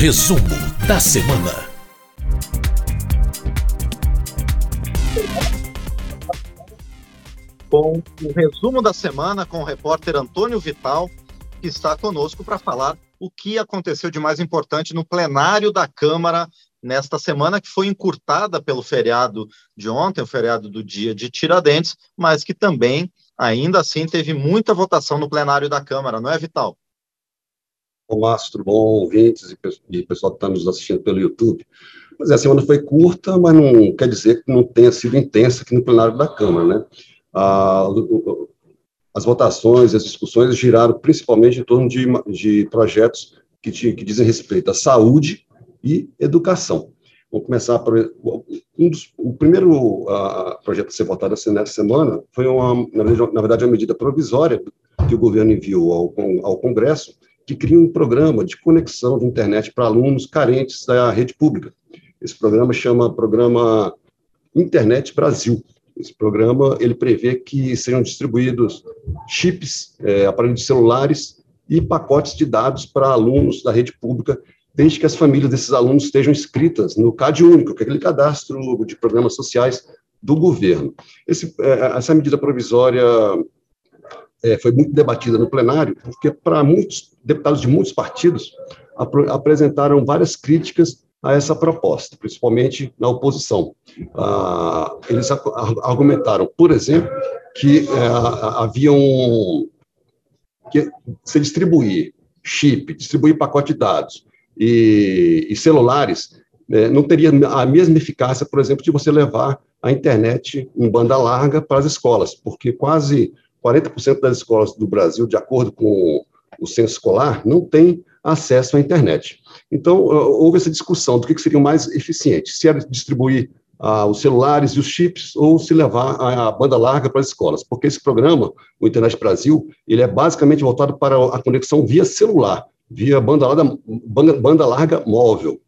Resumo da semana. Com o resumo da semana com o repórter Antônio Vital, que está conosco para falar o que aconteceu de mais importante no plenário da Câmara nesta semana, que foi encurtada pelo feriado de ontem, o feriado do dia de Tiradentes, mas que também, ainda assim, teve muita votação no plenário da Câmara, não é, Vital? Olá, tudo bom, ouvintes e pessoal que está nos assistindo pelo YouTube. Mas é, a semana foi curta, mas não quer dizer que não tenha sido intensa aqui no plenário da Câmara, né? Ah, as votações, as discussões giraram principalmente em torno de, de projetos que, que dizem respeito à saúde e educação. Vamos começar por um dos, o primeiro uh, projeto a ser votado nessa semana foi uma, na verdade, uma medida provisória que o governo enviou ao, ao Congresso que cria um programa de conexão de internet para alunos carentes da rede pública. Esse programa chama Programa Internet Brasil. Esse programa ele prevê que sejam distribuídos chips, é, aparelhos celulares e pacotes de dados para alunos da rede pública, desde que as famílias desses alunos estejam inscritas no CAD Único, que é aquele cadastro de programas sociais do governo. Esse, é, essa medida provisória é, foi muito debatida no plenário, porque para muitos deputados de muitos partidos ap apresentaram várias críticas a essa proposta, principalmente na oposição. Ah, eles argumentaram, por exemplo, que é, que se distribuir chip, distribuir pacote de dados e, e celulares, é, não teria a mesma eficácia, por exemplo, de você levar a internet em banda larga para as escolas, porque quase 40% das escolas do Brasil, de acordo com o censo escolar, não tem acesso à internet. Então, houve essa discussão do que seria mais eficiente, se era distribuir ah, os celulares e os chips ou se levar a, banda larga para as escolas, porque esse programa, o Internet Brasil, ele é basicamente voltado para a conexão via celular, via banda larga, banda, banda larga móvel.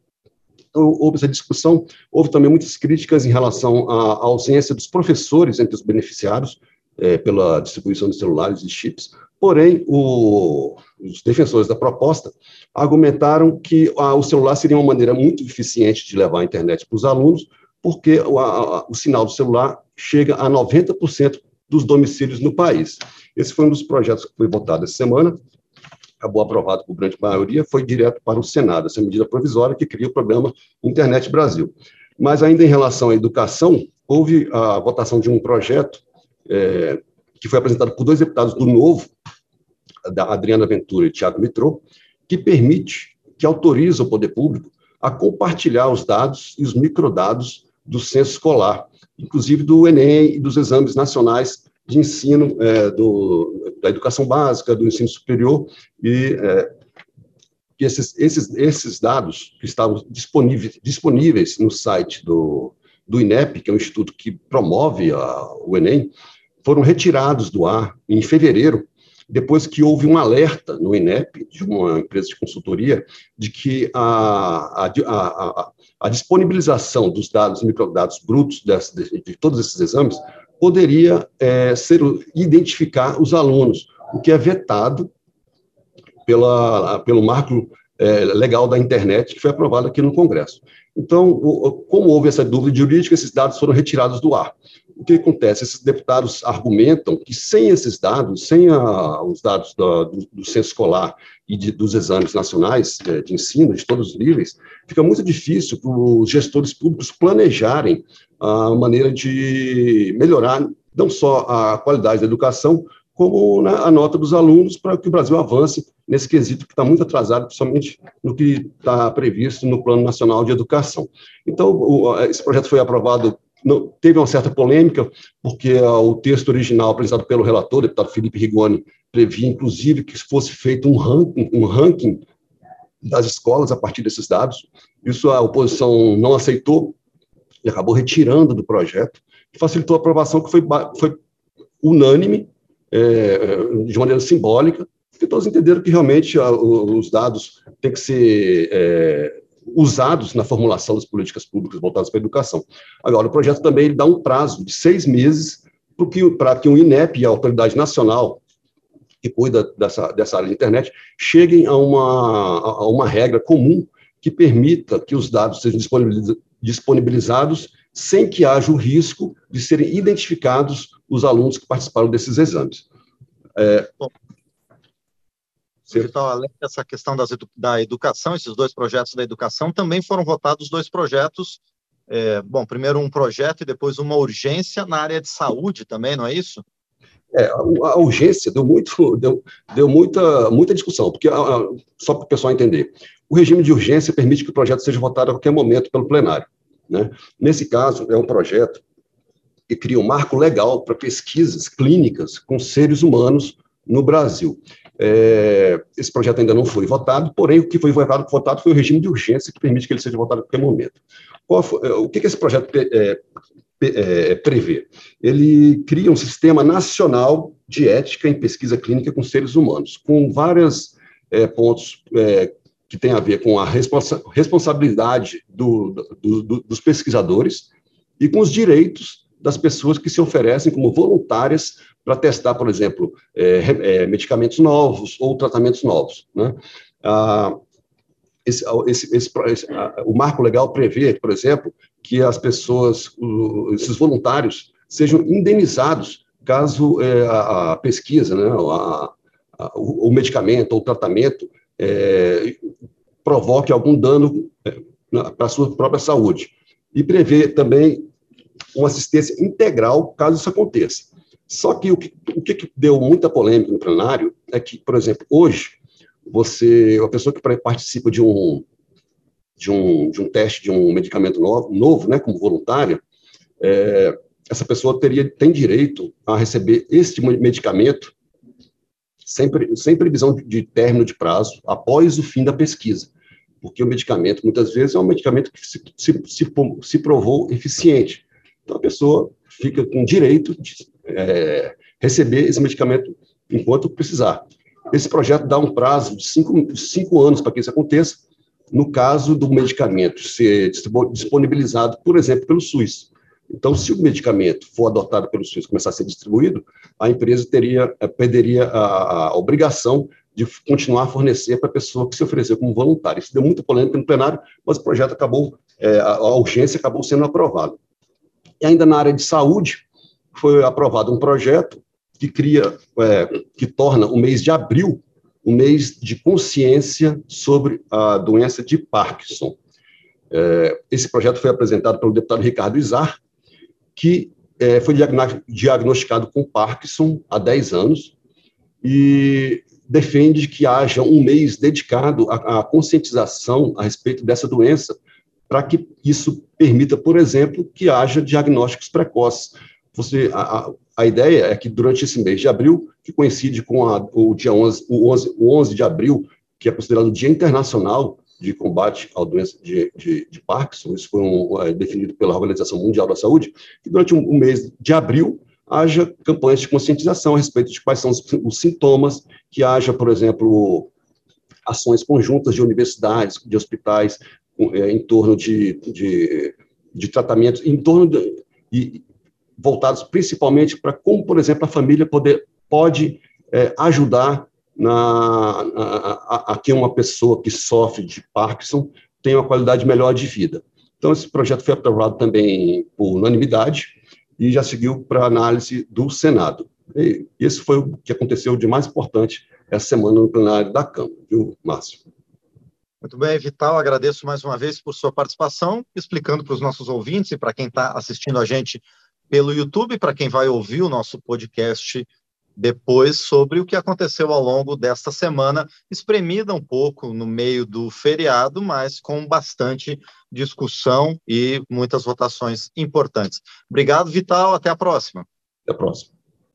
Então, houve essa discussão, houve também muitas críticas em relação à ausência dos professores entre os beneficiários, é, pela distribuição de celulares e chips, porém, o, os defensores da proposta argumentaram que a, o celular seria uma maneira muito eficiente de levar a internet para os alunos, porque o, a, o sinal do celular chega a 90% dos domicílios no país. Esse foi um dos projetos que foi votado essa semana, acabou aprovado por grande maioria, foi direto para o Senado, essa medida provisória que cria o programa Internet Brasil. Mas ainda em relação à educação, houve a votação de um projeto é, que foi apresentado por dois deputados do Novo, da Adriana Ventura e Tiago Mitrô, que permite, que autoriza o poder público a compartilhar os dados e os microdados do censo escolar, inclusive do Enem e dos exames nacionais de ensino é, do, da educação básica, do ensino superior, e é, esses, esses, esses dados que estavam disponíveis, disponíveis no site do, do INEP, que é um instituto que promove a, o Enem, foram retirados do ar em fevereiro, depois que houve um alerta no INEP, de uma empresa de consultoria, de que a, a, a, a disponibilização dos dados, microdados brutos de, de, todos esses exames, poderia é, ser identificar os alunos, o que é vetado pela, pelo marco é, legal da internet, que foi aprovado aqui no Congresso. Então, como houve essa dúvida jurídica, esses dados foram retirados do ar. O que acontece? Esses deputados argumentam que sem esses dados, sem a, os dados do, do, do, censo escolar e de, dos exames nacionais de, é, de ensino, de todos os níveis, fica muito difícil para os gestores públicos planejarem a maneira de melhorar não só a qualidade da educação, como né, a nota dos alunos para que o Brasil avance nesse quesito que está muito atrasado, principalmente no que está previsto no Plano Nacional de Educação. Então, o, esse projeto foi aprovado, no, teve uma certa polêmica, porque o texto original apresentado pelo relator, deputado Felipe Rigoni, previa, inclusive, que fosse feito um ranking, um ranking das escolas a partir desses dados. Isso a oposição não aceitou e acabou retirando do projeto, facilitou a aprovação que foi, foi unânime é, de maneira simbólica, porque todos entenderam que realmente a, os dados têm que ser é, usados na formulação das políticas públicas voltadas para a educação. Agora, o projeto também dá um prazo de seis meses para que, o INEP a Autoridade Nacional que cuida dessa, dessa área de internet cheguem a uma, a uma regra comum que permita que os dados sejam disponibilizados sem que haja o risco de serem identificados os alunos que participaram desses exames. É, Bom, então, além dessa questão das, da educação, esses dois projetos da educação, também foram votados dois projetos. É, bom, primeiro um projeto e depois uma urgência na área de saúde também, não é isso? É, a, urgência deu, muito, deu, deu muita, muita discussão, porque, só para o pessoal entender, o regime de urgência permite que o projeto seja votado a qualquer momento pelo plenário. Né? Nesse caso, é um projeto que cria um marco legal para pesquisas clínicas com seres humanos no Brasil. É, esse projeto ainda não foi votado, porém, o que foi votado, votado foi o regime de urgência, que permite que ele seja votado a qualquer momento. Foi, é, o que, que esse projeto é, é, prevê? Ele cria um sistema nacional de ética em pesquisa clínica com seres humanos, com vários é, pontos é, que tem a ver com a responsa responsabilidade do, do, do, dos pesquisadores e com os direitos das pessoas que se oferecem como voluntárias para testar, por exemplo, é, é, medicamentos novos ou tratamentos novos. Né? Ah, esse, esse, esse, o marco legal prevê, por exemplo, que as pessoas, esses voluntários, sejam indenizados caso é, a, pesquisa, né, a, a, o, o medicamento ou o tratamento é, provoque algum dano é, para a sua própria saúde. E prevê também uma assistência integral caso isso aconteça. Só que o que, o que deu muita polêmica no plenário é que, por exemplo, hoje, você, a pessoa que participa de um, de um, de um teste de um medicamento novo, novo né, como voluntária, é, essa pessoa teria, tem direito a receber este medicamento sem, previsão de término de prazo, após o fim da pesquisa. Porque o medicamento, muitas vezes, é um medicamento que se, se, se, se provou eficiente. Então, a pessoa fica com direito de é, receber esse medicamento enquanto precisar. Esse projeto dá um prazo de cinco, cinco anos para que isso aconteça, no caso do medicamento ser disponibilizado, por exemplo, pelo SUS. Então, se o medicamento for adotado pelo SUS começar a ser distribuído, a empresa teria, eh, perderia a, a obrigação de continuar a fornecer para a pessoa que se ofereceu como voluntária. Isso deu muita polêmica no plenário, mas o projeto acabou, é, a, a urgência acabou sendo aprovado. E ainda na área de saúde, foi aprovado um projeto que cria, é, que torna o mês de abril o mês de consciência sobre a doença de Parkinson. É, esse projeto foi apresentado pelo deputado Ricardo Izar, que é, foi diagnosticado com Parkinson há 10 anos e defende que haja um mês dedicado à, à conscientização a respeito dessa doença, para que isso permita, por exemplo, que haja diagnósticos precoces. Você, a, a, ideia é que durante esse mês de abril, que coincide com a, o dia 11, o 11, o 11 de abril, que é considerado o Dia Internacional de combate à doença de, de, de Parkinson, isso foi um, é, definido pela Organização Mundial da Saúde, que durante o um, um mês de abril haja campanhas de conscientização a respeito de quais são os, os sintomas, que haja, por exemplo, ações conjuntas de universidades, de hospitais, em torno de, de, de tratamentos, em torno de, e, voltados principalmente para como, por exemplo, a família poder, pode é, ajudar na, a, a, que uma pessoa que sofre de Parkinson tenha uma qualidade melhor de vida. Então, esse projeto foi aprovado também por unanimidade e já seguiu para análise do Senado. E esse foi o que aconteceu de mais importante essa semana no plenário da Câmara, viu, Márcio? Muito bem, Vital, agradeço mais uma vez por sua participação, explicando para os nossos ouvintes e para quem está assistindo a gente pelo YouTube, para quem vai ouvir o nosso podcast depois sobre o que aconteceu ao longo desta semana, espremida um pouco no meio do feriado, mas com bastante discussão e muitas votações importantes. Obrigado, Vital. Até a próxima. Até a próxima.